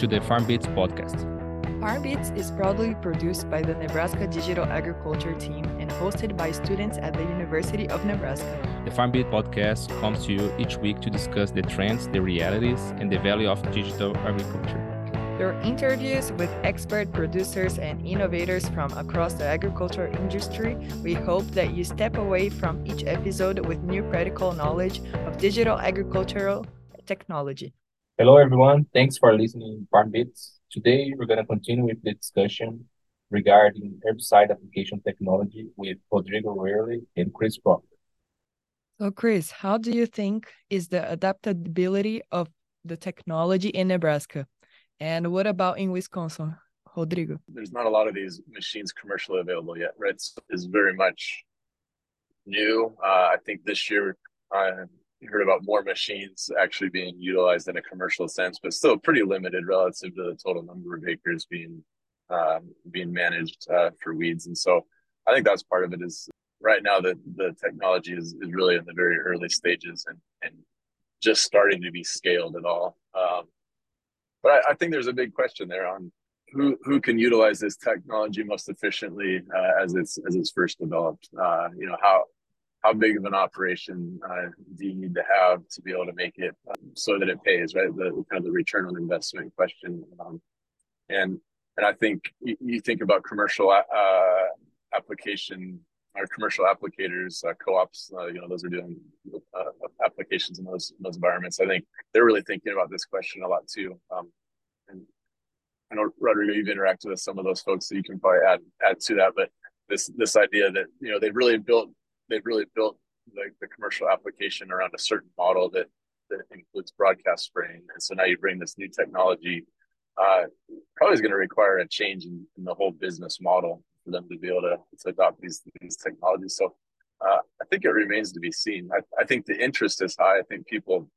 To the FarmBits podcast. FarmBits is proudly produced by the Nebraska Digital Agriculture team and hosted by students at the University of Nebraska. The Farm Beat podcast comes to you each week to discuss the trends, the realities, and the value of digital agriculture. Are interviews with expert producers and innovators from across the agriculture industry. We hope that you step away from each episode with new practical knowledge of digital agricultural technology. Hello, everyone. Thanks for listening to FarmBits. Today, we're going to continue with the discussion regarding herbicide application technology with Rodrigo Werle and Chris Proctor. So, Chris, how do you think is the adaptability of the technology in Nebraska? And what about in Wisconsin, Rodrigo? There's not a lot of these machines commercially available yet, right? So it's very much new. Uh, I think this year I heard about more machines actually being utilized in a commercial sense, but still pretty limited relative to the total number of acres being um, being managed uh, for weeds. And so I think that's part of it. Is right now that the technology is, is really in the very early stages and and just starting to be scaled at all. Um, but I, I, think there's a big question there on who who can utilize this technology most efficiently uh, as it's as it's first developed. Uh, you know how how big of an operation uh, do you need to have to be able to make it um, so that it pays right? The kind of the return on investment question um, and and i think you, you think about commercial uh, application or commercial applicators uh, co-ops uh, you know those are doing uh, applications in those in those environments. I think they're really thinking about this question a lot too um, and i know rodrigo you've interacted with some of those folks so you can probably add add to that but this this idea that you know they've really built they've really built the, the commercial application around a certain model that that includes broadcast spraying. And so now you bring this new technology, uh, probably is going to require a change in, in, the whole business model for them to be able to, to adopt these these technologies. So uh, I think it remains to be seen. I, I think the interest is high. I think people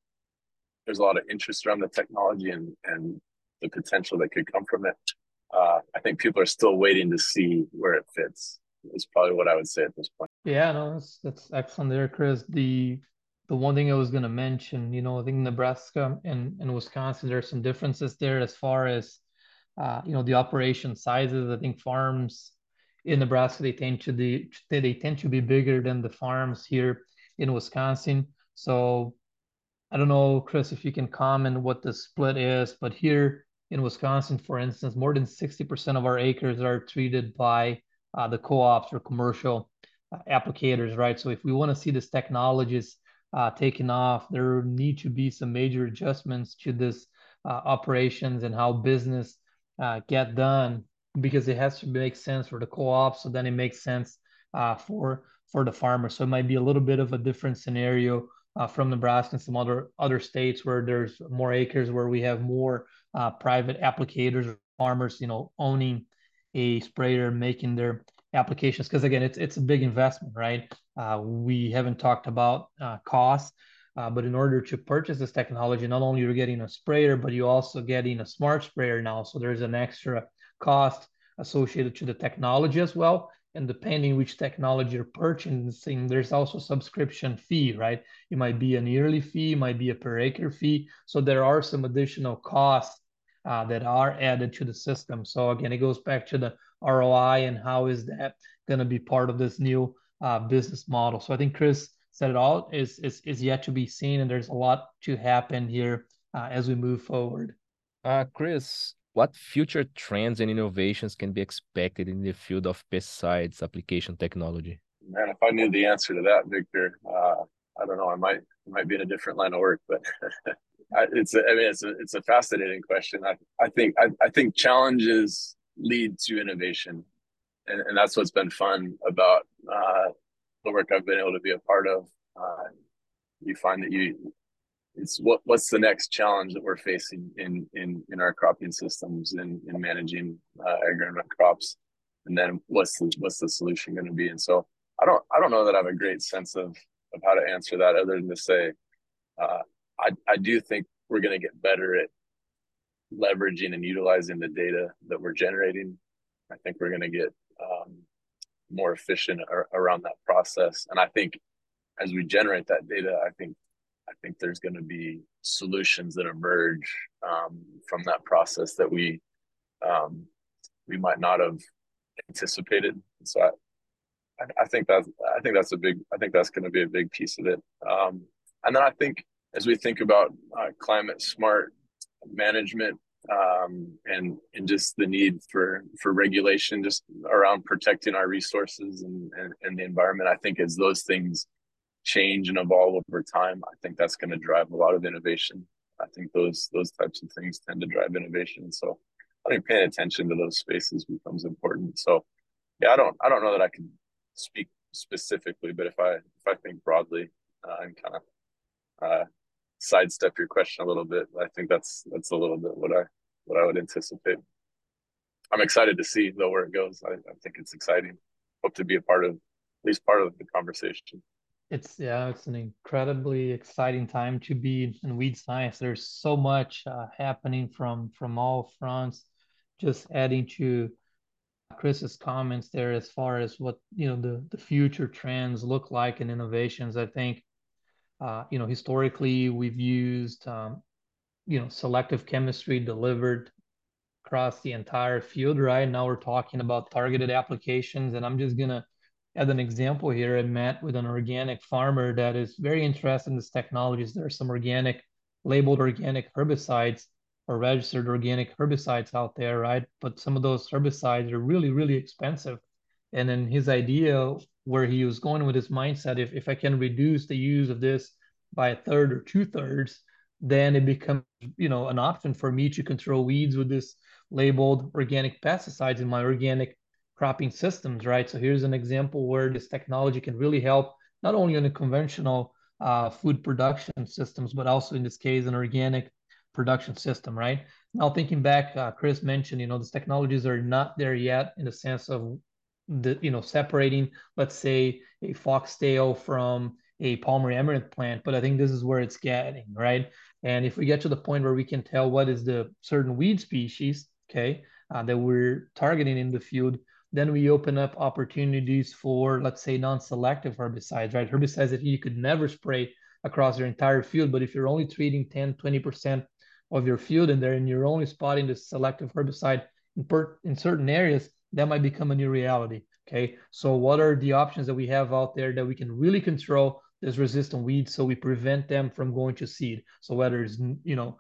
there's a lot of interest around the technology and and the potential that could come from it. Uh, I think people are still waiting to see where it fits. Is probably what I would say at this point. Yeah, no, that's that's excellent there, Chris. The the one thing I was going to mention, you know, I think Nebraska and, and Wisconsin, there are some differences there as far as, uh, you know, the operation sizes. I think farms in Nebraska they tend to be they tend to be bigger than the farms here in Wisconsin. So I don't know, Chris, if you can comment what the split is, but here in Wisconsin, for instance, more than 60% of our acres are treated by uh, the co-ops or commercial uh, applicators, right? So if we want to see this technologies uh, taken off, there need to be some major adjustments to this uh, operations and how business uh, get done because it has to make sense for the co-op. So then it makes sense uh, for for the farmer. So it might be a little bit of a different scenario uh, from Nebraska and some other other states where there's more acres, where we have more private applicators, farmers, you know, owning a sprayer, making their applications because again it's it's a big investment right? Uh, we haven't talked about uh, costs uh, but in order to purchase this technology not only you're getting a sprayer but you're also getting a smart sprayer now. So there's an extra cost associated to the technology as well. And depending which technology you're purchasing there's also subscription fee right? It might be an yearly fee it might be a per acre fee. So there are some additional costs uh, that are added to the system so again it goes back to the ROI and how is that going to be part of this new uh, business model. So I think Chris said it all is, is, is yet to be seen, and there's a lot to happen here uh, as we move forward. Uh, Chris, what future trends and innovations can be expected in the field of pesticides application technology? Man, if I knew the answer to that, Victor, uh, I don't know. I might I might be in a different line of work, but it's a, I mean it's a it's a fascinating question. I I think I, I think challenges lead to innovation. And, and that's what's been fun about uh, the work I've been able to be a part of. Uh, you find that you it's what what's the next challenge that we're facing in in in our cropping systems and in, in managing uh, agronomic crops, and then what's the what's the solution going to be? And so I don't I don't know that I have a great sense of of how to answer that other than to say uh, I I do think we're going to get better at leveraging and utilizing the data that we're generating, I think we're going to get um, more efficient ar- around that process. And I think as we generate that data, I think I think there's going to be solutions that emerge um, from that process that we um, we might not have anticipated. So I, I, think that I think that's a big I think that's going to be a big piece of it. Um, and then I think as we think about uh, climate smart management um, and and just the need for for regulation just around protecting our resources and, and, and the environment, I think as those things change and evolve over time, I think that's going to drive a lot of innovation. I think those those types of things tend to drive innovation. So I think paying attention to those spaces becomes important. So yeah, I don't I don't know that I can speak specifically, but if I if I think broadly uh, and kind of uh, sidestep your question a little bit, I think that's that's a little bit what I what I would anticipate. I'm excited to see though where it goes. I, I think it's exciting. Hope to be a part of at least part of the conversation. It's yeah, it's an incredibly exciting time to be in weed science. There's so much uh, happening from from all fronts. Just adding to Chris's comments there as far as what you know the the future trends look like and innovations. I think uh, you know historically we've used um, you know selective chemistry delivered across the entire field. Right now we're talking about targeted applications, and I'm just gonna add an example here. I met with an organic farmer that is very interested in this technologies. There are some organic labeled organic herbicides or registered organic herbicides out there, right? But some of those herbicides are really, really expensive. And then his idea where he was going with his mindset, if, if I can reduce the use of this by a third or two thirds, then it becomes, you know, an option for me to control weeds with this labeled organic pesticides in my organic cropping systems, right? So here's an example where this technology can really help not only on the conventional uh, food production systems, but also in this case, an organic production system, right? Now thinking back, uh, Chris mentioned, you know, these technologies are not there yet in the sense of the, you know, separating, let's say, a foxtail from a Palmer amaranth plant, but I think this is where it's getting, right? And if we get to the point where we can tell what is the certain weed species, okay, uh, that we're targeting in the field, then we open up opportunities for, let's say, non-selective herbicides, right? Herbicides that you could never spray across your entire field, but if you're only treating 10, 20% of your field in there and you're only spotting the selective herbicide in, per, in certain areas, that might become a new reality. Okay. So what are the options that we have out there that we can really control this resistant weeds so we prevent them from going to seed? So whether it's, you know,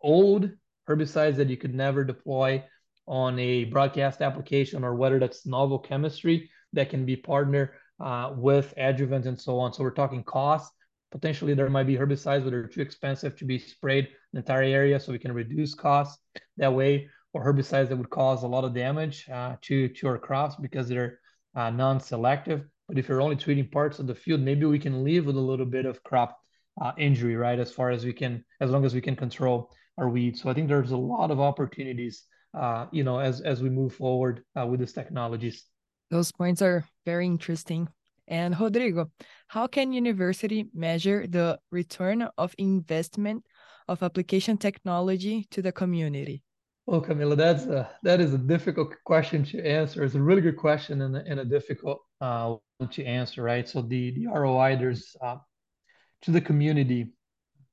old herbicides that you could never deploy on a broadcast application or whether that's novel chemistry that can be partnered uh, with adjuvants and so on. So we're talking cost Potentially, there might be herbicides that are too expensive to be sprayed in the entire area, so we can reduce costs that way, or herbicides that would cause a lot of damage uh, to to our crops because they're uh, non-selective. But if you're only treating parts of the field, maybe we can live with a little bit of crop uh, injury, right? As far as we can, as long as we can control our weeds. So I think there's a lot of opportunities, uh, you know, as as we move forward uh, with these technologies. Those points are very interesting. And Rodrigo, how can university measure the return of investment of application technology to the community? Well, Camila, that's a, that is a difficult question to answer. It's a really good question and and a difficult uh, one to answer, right? So the, the ROI, there's uh, to the community.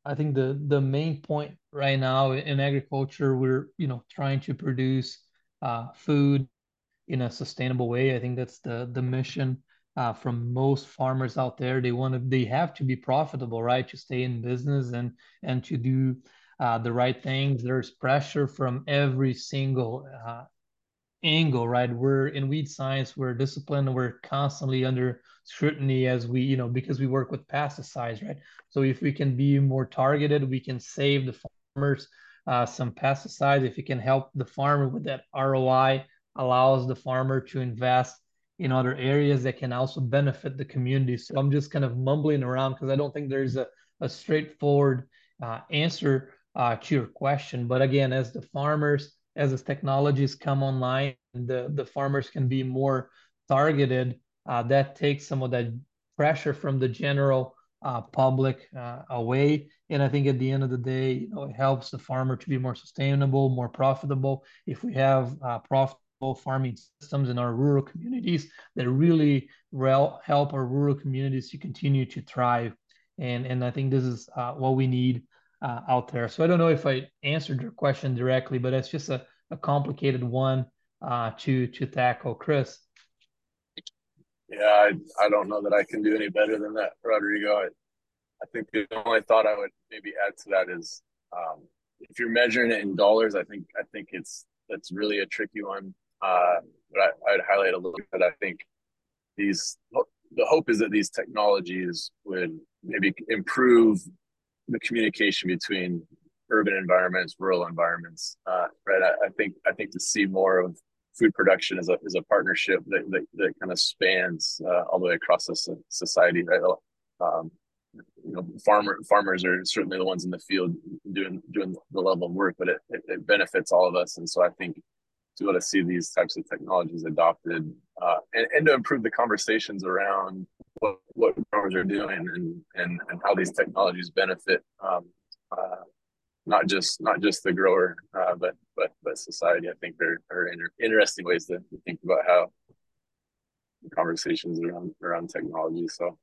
I think the the main point right now in agriculture, we're you know trying to produce uh, food in a sustainable way. I think that's the the mission uh, from most farmers out there. They want to, they have to be profitable, right, to stay in business and and to do uh, the right things. There's pressure from every single uh, angle, right? We're in weed science, we're disciplined, we're constantly under scrutiny as we, you know, because we work with pesticides, right? So if we can be more targeted, we can save the farmers uh, some pesticides. If you can help the farmer with that ROI, allows the farmer to invest in other areas that can also benefit the community. So I'm just kind of mumbling around because I don't think there's a, a straightforward uh, answer uh, to your question. But again, as the farmers, as the technologies come online, the, the farmers can be more targeted. Uh, that takes some of that pressure from the general uh, public uh, away. And I think at the end of the day, you know, it helps the farmer to be more sustainable, more profitable. If we have uh, profit farming systems in our rural communities that really help our rural communities to continue to thrive. and and I think this is uh, what we need uh, out there. So I don't know if I answered your question directly, but it's just a, a complicated one uh, to to tackle, Chris. Yeah, I, I don't know that I can do any better than that, Rodrigo. I, I think the only thought I would maybe add to that is um, if you're measuring it in dollars, I think I think it's that's really a tricky one. Uh, but I, I'd highlight a little bit. I think these the hope is that these technologies would maybe improve the communication between urban environments, rural environments. Uh, right. I, I, think I think to see more of food production as a as a partnership that that, that kind of spans uh, all the way across the society. Right. Um, you know, farmer farmers are certainly the ones in the field doing doing the level of work, but it, it, it benefits all of us. And so I think to be able to see these types of technologies adopted uh, and, and to improve the conversations around what, what growers are doing and, and, and how these technologies benefit um, uh, not just not just the grower uh, but but but society I think are, are inter- interesting ways to, to think about how conversations around around technology so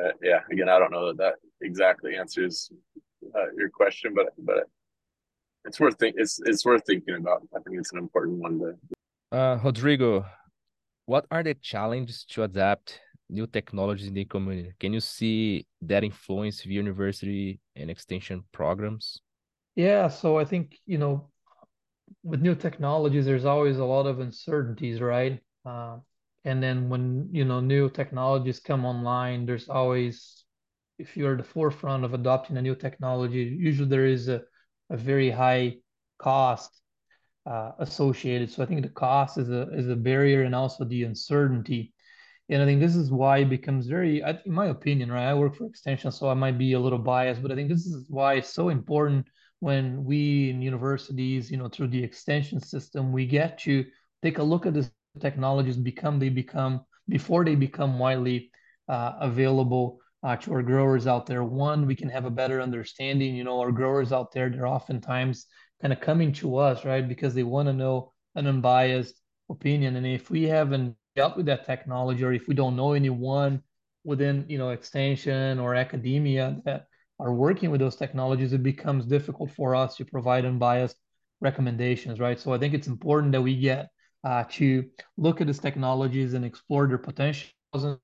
uh, yeah again I don't know that that exactly answers uh, your question but but it's worth think it's it's worth thinking about. I think it's an important one to. Uh, Rodrigo, what are the challenges to adapt new technologies in the community? Can you see that influence of university and extension programs? Yeah, so I think you know, with new technologies, there's always a lot of uncertainties, right? Uh, and then when you know new technologies come online, there's always, if you're at the forefront of adopting a new technology, usually there is a a very high cost uh, associated. So I think the cost is a is a barrier, and also the uncertainty. And I think this is why it becomes very, in my opinion, right? I work for extension, so I might be a little biased, but I think this is why it's so important when we in universities, you know, through the extension system, we get to take a look at the technologies become they become before they become widely uh, available uh, to our growers out there. One, we can have a better understanding. You know, our growers out there, they're oftentimes kind of coming to us, right, because they want to know an unbiased opinion. And if we haven't dealt with that technology, or if we don't know anyone within, you know, extension or academia that are working with those technologies, it becomes difficult for us to provide unbiased recommendations, right? So I think it's important that we get uh, to look at these technologies and explore their potential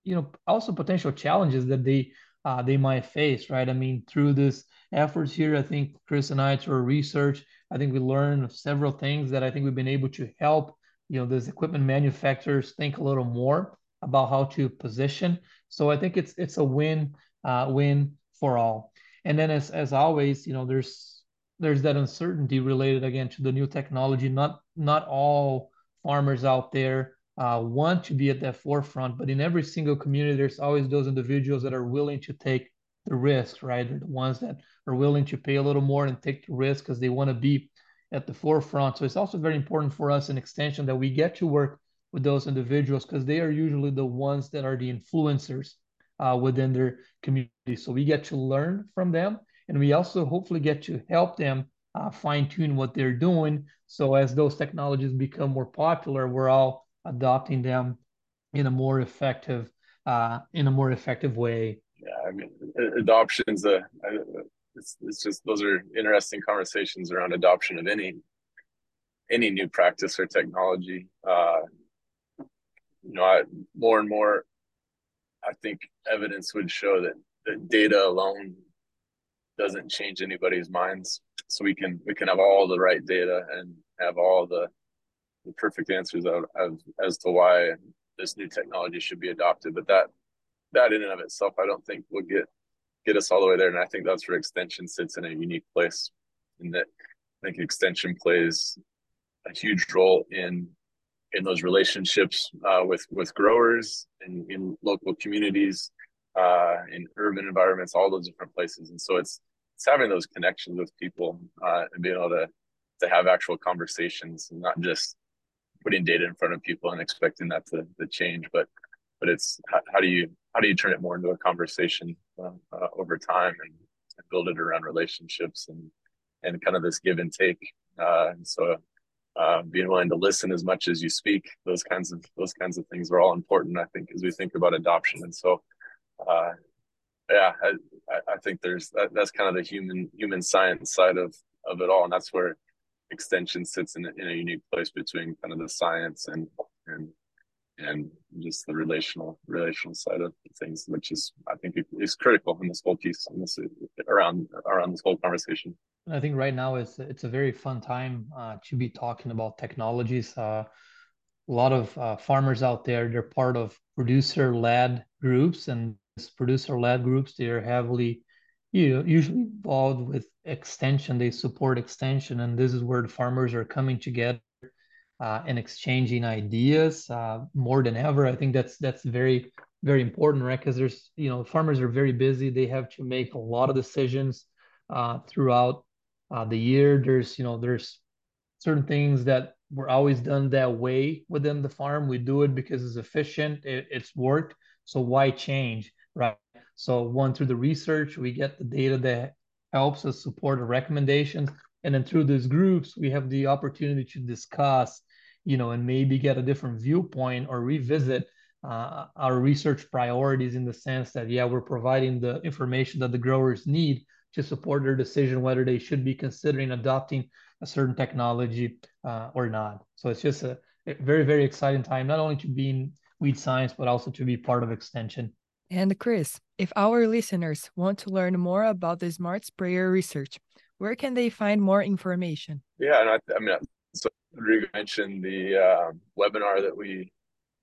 you know also potential challenges that they uh, they might face right i mean through this efforts here i think chris and i through research i think we learned several things that i think we've been able to help you know those equipment manufacturers think a little more about how to position. So i think it's it's a win uh, win for all. And then as as always you know there's there's that uncertainty related again to the new technology. Not not all farmers out there uh, want to be at that forefront, but in every single community, there's always those individuals that are willing to take the risk, right? They're the ones that are willing to pay a little more and take the risk because they want to be at the forefront. So it's also very important for us in extension that we get to work with those individuals because they are usually the ones that are the influencers uh, within their community. So we get to learn from them, and we also hopefully get to help them uh, fine tune what they're doing. So as those technologies become more popular, we're all adopting them in a more effective uh, in a more effective way. Yeah, I mean, adoption's a it's, it's just those are interesting conversations around adoption of any any new practice or technology. Uh, you know, I, more and more, I think evidence would show that that data alone doesn't change anybody's minds. So we can we can have all the right data and have all the the perfect answers of, of as to why this new technology should be adopted. But that that in and of itself, I don't think will get get us all the way there. And I think that's where extension sits in a unique place. In that, I think extension plays a huge role in in those relationships uh, with with growers and in local communities, uh, in urban environments, all those different places. And so it's it's having those connections with people uh, and being able to to have actual conversations and not just putting data in front of people and expecting that to, to change but but it's how, how do you how do you turn it more into a conversation uh, uh, over time and, and, build it around relationships and and kind of this give and take uh, and so uh, being willing to listen as much as you speak those kinds of those kinds of things are all important i think as we think about adoption. And so uh, yeah, I, I think there's that, that's kind of the human human science side of of it all, and that's where extension sits in, in a unique place between kind of the science and and and just the relational relational side of things, which is I think is critical in this whole piece in this around around this whole conversation. I think right now it's it's a very fun time uh, to be talking about technologies. Uh, a lot of uh, farmers out there they're part of producer led groups, and producer led groups they're heavily you know, usually involved with extension. They support extension, and this is where the farmers are coming together uh, and exchanging ideas uh, more than ever. I think that's that's very very important, right? Because there's you know farmers are very busy. They have to make a lot of decisions uh, throughout uh, the year. There's you know there's certain things that were always done that way within the farm. We do it because it's efficient. It, it's worked. So why change, right? So one through the research, we get the data that helps us support the recommendations, and then through these groups, we have the opportunity to discuss you know, and maybe get a different viewpoint or revisit uh, our research priorities in the sense that, yeah, we're providing the information that the growers need to support their decision whether they should be considering adopting a certain technology uh, or not. So it's just a, a very, very exciting time, not only to be in weed science, but also to be part of extension. And Chris, if our listeners want to learn more about the smart sprayer research, where can they find more information? Yeah, and I, I mean, so Rodrigo mentioned the uh, webinar that we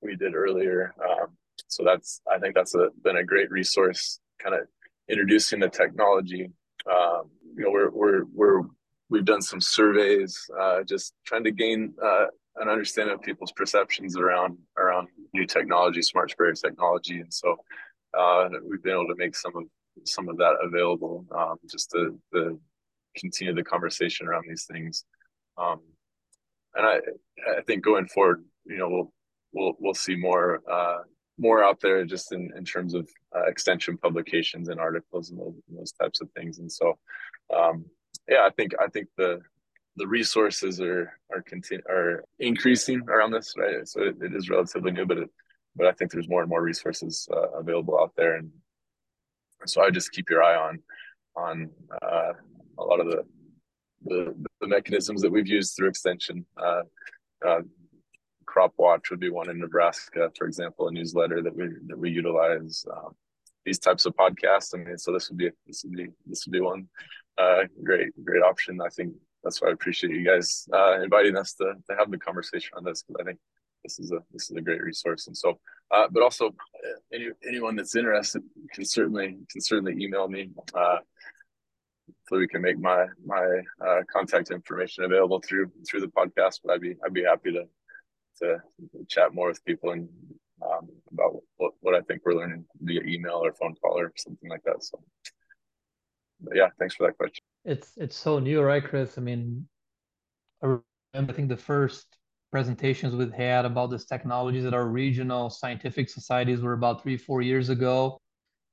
we did earlier. Um, so that's I think that's a, been a great resource, kind of introducing the technology. Um, you know, we're we're we're we've done some surveys, uh, just trying to gain uh, an understanding of people's perceptions around around new technology, smart sprayer technology, and so uh, we've been able to make some of some of that available um, just to, to continue the conversation around these things. Um, and I I think going forward, you know, we'll we'll we'll see more uh, more out there just in, in terms of uh, extension publications and articles and those, and those types of things. And so, um, yeah, I think I think the the resources are are continue are increasing around this, right? So it, it is relatively new, but it, but I think there's more and more resources uh, available out there, and so I just keep your eye on on uh, a lot of the the, the mechanisms that we've used through extension. Uh, uh, Crop Watch would be one in Nebraska, for example, a newsletter that we that we utilize. Um, these types of podcasts. I mean, so this would be this would be this would be one uh, great great option. I think that's why I appreciate you guys uh, inviting us to to have the conversation on this because I think this is a this is a great resource. And so, uh, but also uh, any anyone that's interested can certainly can certainly email me. Uh, so we can make my my uh, contact information available through through the podcast. But I'd be I'd be happy to to chat more with people and um, about what, what I think we're learning via email or phone call or something like that. So, but yeah, thanks for that question. It's it's so new, right, Chris? I mean, I remember I think the first presentations we've had about this technologies at our regional scientific societies were about three four years ago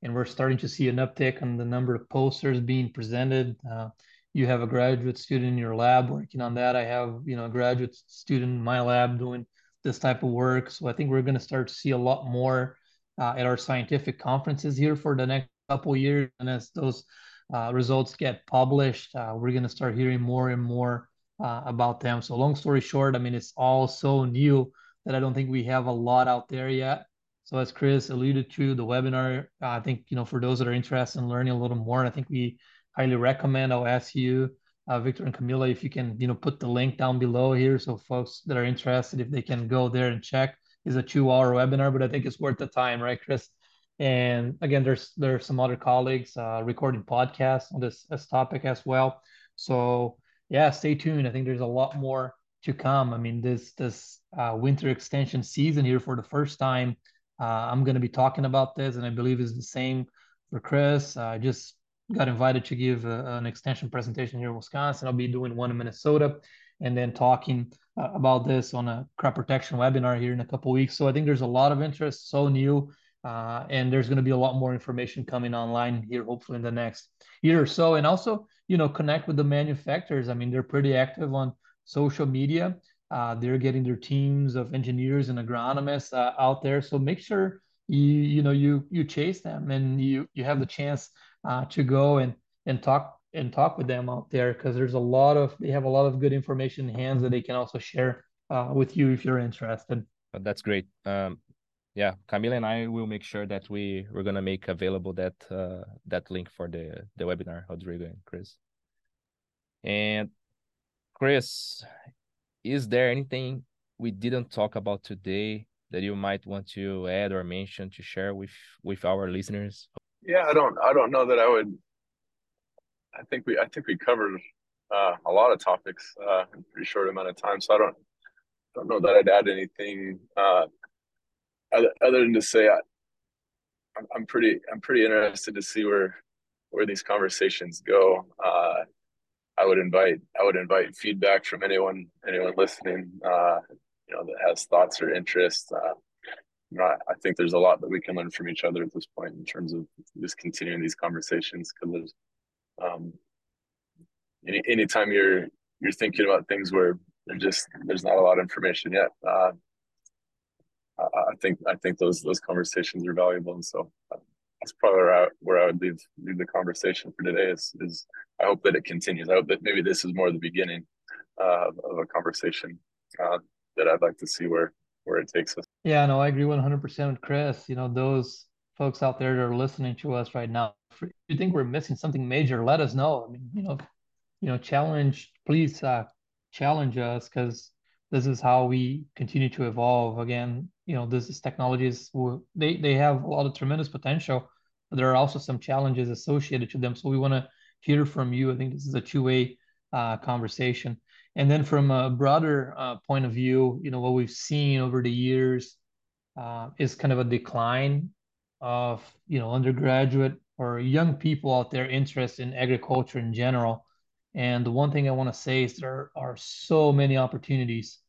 and we're starting to see an uptick on the number of posters being presented. Uh, you have a graduate student in your lab working on that. I have, you know, a graduate student in my lab doing this type of work. So I think we're going to start to see a lot more uh, at our scientific conferences here for the next couple years. And as those uh, results get published, uh, we're going to start hearing more and more uh, about them. So long story short, I mean, it's all so new that I don't think we have a lot out there yet. So as Chris alluded to, the webinar, I think, you know, for those that are interested in learning a little more, I think we highly recommend. I'll ask you, uh, Victor and Camila, if you can, you know, put the link down below here so folks that are interested, if they can go there and check. Is a two-hour webinar, but I think it's worth the time, right, Chris? And again, there's there's some other colleagues uh, recording podcasts on this, this topic as well. So yeah, stay tuned. I think there's a lot more to come. I mean, this this uh, winter extension season here for the first time uh, I'm going to be talking about this, and I believe it's the same for Chris. I just got invited to give a, an extension presentation here in Wisconsin. I'll be doing one in Minnesota, and then talking uh, about this on a crop protection webinar here in a couple weeks. So I think there's a lot of interest, so new, uh, and there's going to be a lot more information coming online here, hopefully in the next year or so. And also, you know, connect with the manufacturers. I mean, they're pretty active on social media. Uh, they're getting their teams of engineers and agronomists uh, out there. So make sure you you know you you chase them and you you have the chance uh, to go and and talk and talk with them out there because there's a lot of they have a lot of good information in hands that they can also share uh, with you if you're interested. That's great. Um, yeah, Camila and I will make sure that we we're gonna make available that uh, that link for the the webinar, Rodrigo and Chris. And Chris, is there anything we didn't talk about today that you might want to add or mention to share with with our listeners? Yeah, I don't I don't know that I would. I think we I think we covered uh, a lot of topics uh, in a pretty short amount of time, so I don't don't know that I'd add anything uh, other, other than to say I, I'm pretty I'm pretty interested to see where where these conversations go. Uh, I would invite I would invite feedback from anyone anyone listening, uh, you know, that has thoughts or interests. Uh, you know, I, I, think there's a lot that we can learn from each other at this point in terms of just continuing these conversations because there's um, any anytime you're you're thinking about things where there's just there's not a lot of information yet. Uh, I think I think those those conversations are valuable, and so uh, that's probably where I, where I would leave leave the conversation for today. Is is I hope that it continues. I hope that maybe this is more the beginning uh, of a conversation uh, that I'd like to see where where it takes us. Yeah, no, I agree 100% with Chris. You know, those folks out there that are listening to us right now, if you think we're missing something major, let us know. I mean, you know, you know, challenge, please uh, challenge us because this is how we continue to evolve. Again, you know, this is technologies they they have a lot of tremendous potential, but there are also some challenges associated to them. So we want to hear from you. I think this is a two way uh, conversation. And then from a broader uh, point of view, you know, what we've seen over the years uh, is kind of a decline of you know undergraduate or young people out there interested in agriculture in general. And the one thing I want to say is there are so many opportunities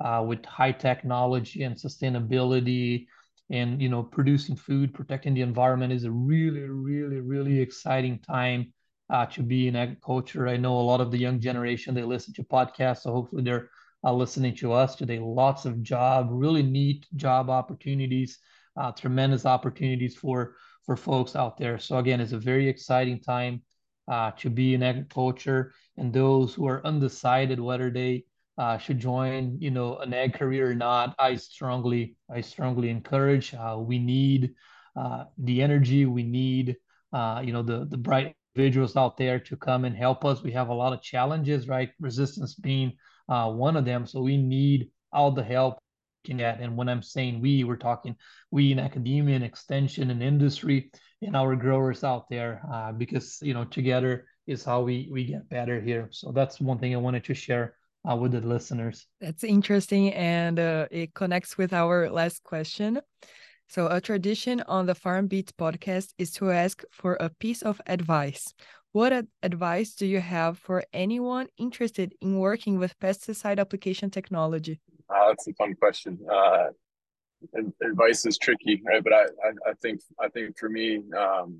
uh, with high technology and sustainability and you know producing food protecting the environment is a really really really exciting time uh, to be in agriculture. I know a lot of the young generation they listen to podcasts so hopefully they're uh, listening to us today. Lots of job really neat job opportunities uh, tremendous opportunities for for folks out there. So again it's a very exciting time uh, to be in agriculture. And those who are undecided whether they uh, should join, you know, an ag career or not, I strongly, I strongly encourage. Uh, we need uh, the energy. We need, uh, you know, the the bright individuals out there to come and help us. We have a lot of challenges, right? Resistance being uh, one of them. So we need all the help we can get. And when I'm saying we, we're talking we in academia and extension and industry and our growers out there, uh, because you know, together is how we we get better here. So that's one thing I wanted to share uh, with the listeners. That's interesting, and uh, it connects with our last question. So, a tradition on the FarmBits podcast is to ask for a piece of advice. What ad advice do you have for anyone interested in working with pesticide application technology? Uh, that's a fun question. Uh, advice is tricky, right? But I, I, I think, I think for me, um,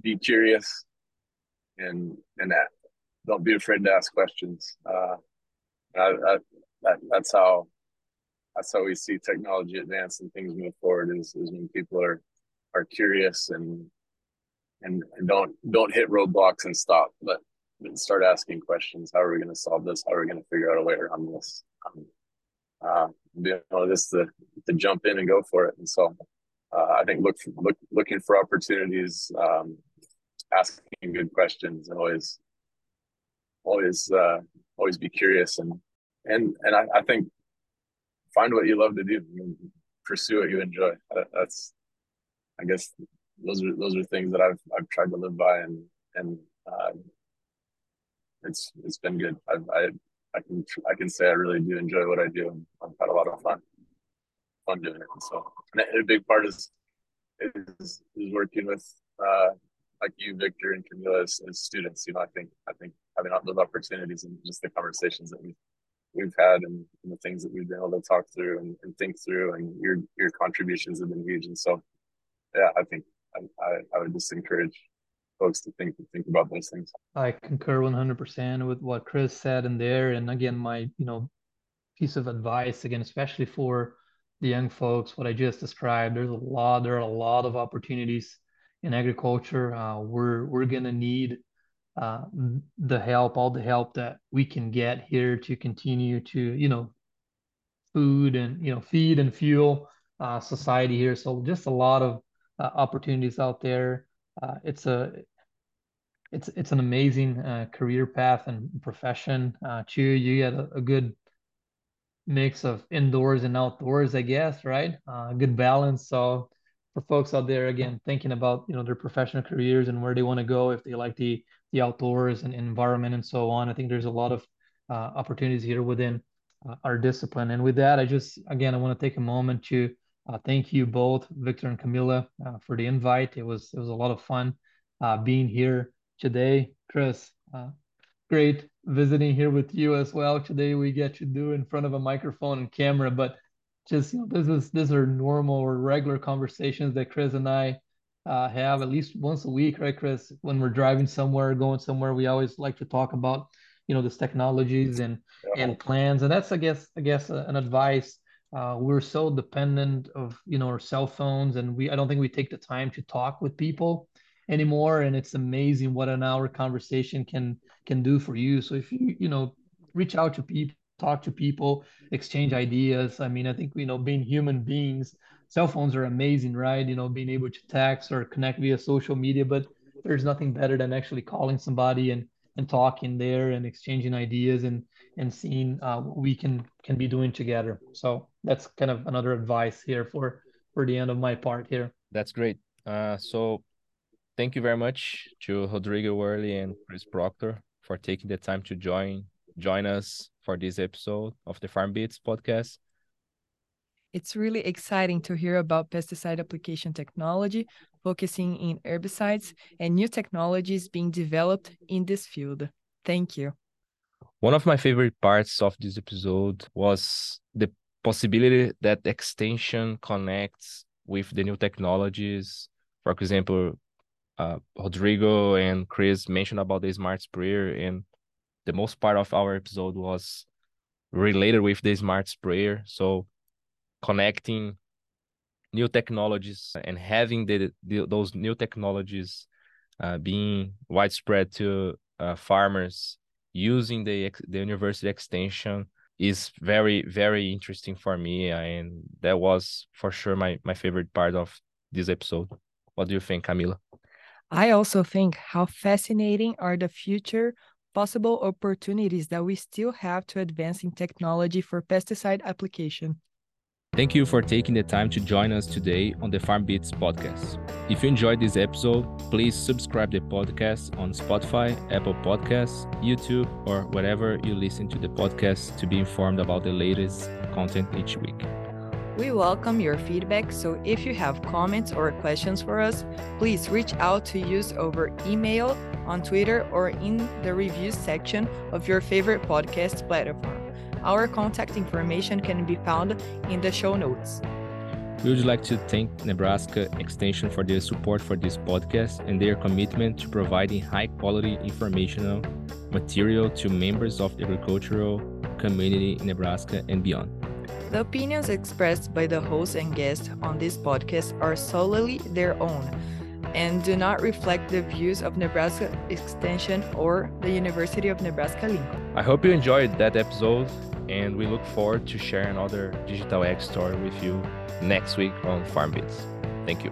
be curious and and don't be afraid to ask questions. Uh, I, I, that, that's how that's how we see technology advance and things move forward. Is, is when people are are curious and and, don't don't hit roadblocks and stop, but start asking questions. How are we going to solve this? How are we going to figure out a way around this? Um, uh, you know, just to, to jump in and go for it. And so, uh, I think look look looking for opportunities, um, asking good questions, and always always uh, always be curious and and and I, I think find what you love to do and pursue what you enjoy. That's i guess those are those are things that i've i've tried to live by and and uh, it's it's been good. I i i can i can say i really do enjoy what i do i've had a lot of fun fun doing it. And so and a big part is is, is working with uh like you victor and camila as, as students you know i think i think having those opportunities and just the conversations that we've we've had and, and, the things that we've been able to talk through and, and, think through and your your contributions have been huge. And so yeah i think I, I, I would just encourage folks to think to think about those things. I concur 100% with what chris said in there. And again my you know piece of advice again especially for the young folks, what I just described, there's a lot, there are a lot of opportunities in agriculture. Uh, we're we're gonna need uh, the help, all the help that we can get here to continue to, you know, food and you know feed and fuel uh, society here. So just a lot of uh, opportunities out there. Uh, it's a it's it's an amazing uh, career path and profession. Chu, you get a, a, good mix of indoors and outdoors, I guess, right? Good balance. So for folks out there, again, thinking about you know their professional careers and where they want to go, if they like the the outdoors and environment and so on, I think there's a lot of uh, opportunities here within uh, our discipline. And with that, I just again I want to take a moment to uh, thank you both, Victor and Camila, uh, for the invite. It was it was a lot of fun uh, being here today. Chris, uh, great visiting here with you as well. Today we get to do in front of a microphone and camera, but just you know, this is these are normal or regular conversations that Chris and I uh, have at least once a week, right, Chris? When we're driving somewhere, going somewhere, we always like to talk about you know these technologies and yeah. and plans, and that's I guess I guess uh, an advice uh, we're so dependent of you know our cell phones and we i don't think we take the time to talk with people anymore and it's amazing what an hour conversation can can do for you so if you you know reach out to people talk to people exchange ideas i mean i think you know being human beings cell phones are amazing right you know being able to text or connect via social media but there's nothing better than actually calling somebody and and talking there and exchanging ideas and and seeing uh, what we can can be doing together. So that's kind of another advice here for for the end of my part here. That's great. Uh, so thank you very much to Rodrigo Werle and Chris Proctor for taking the time to join join us for this episode of the FarmBits podcast. It's really exciting to hear about pesticide application technology, focusing in herbicides and new technologies being developed in this field. Thank you. One of my favorite parts of this episode was the possibility that extension connects with the new technologies. For example, uh, Rodrigo and Chris mentioned about the smart sprayer, and the most part of our episode was related with the smart sprayer. So connecting new technologies and having the, the those new technologies uh, being widespread to uh, farmers using the the university extension is very very interesting for me and that was for sure my my favorite part of this episode what do you think camila i also think how fascinating are the future possible opportunities that we still have to advance in technology for pesticide application Thank you for taking the time to join us today on the FarmBits podcast. If you enjoyed this episode, please subscribe the podcast on Spotify, Apple Podcasts, YouTube, or wherever you listen to the podcast to be informed about the latest content each week. We welcome your feedback, so if you have comments or questions for us, please reach out to us over email, on Twitter, or in the reviews section of your favorite podcast platform. Our contact information can be found in the show notes. We would like to thank Nebraska Extension for their support for this podcast and their commitment to providing high quality informational material to members of the agricultural community in Nebraska and beyond. The opinions expressed by the host and guests on this podcast are solely their own and do not reflect the views of Nebraska Extension or the University of Nebraska Lincoln. I hope you enjoyed that episode and we look forward to sharing another digital ag story with you next week on FarmBits. Thank you.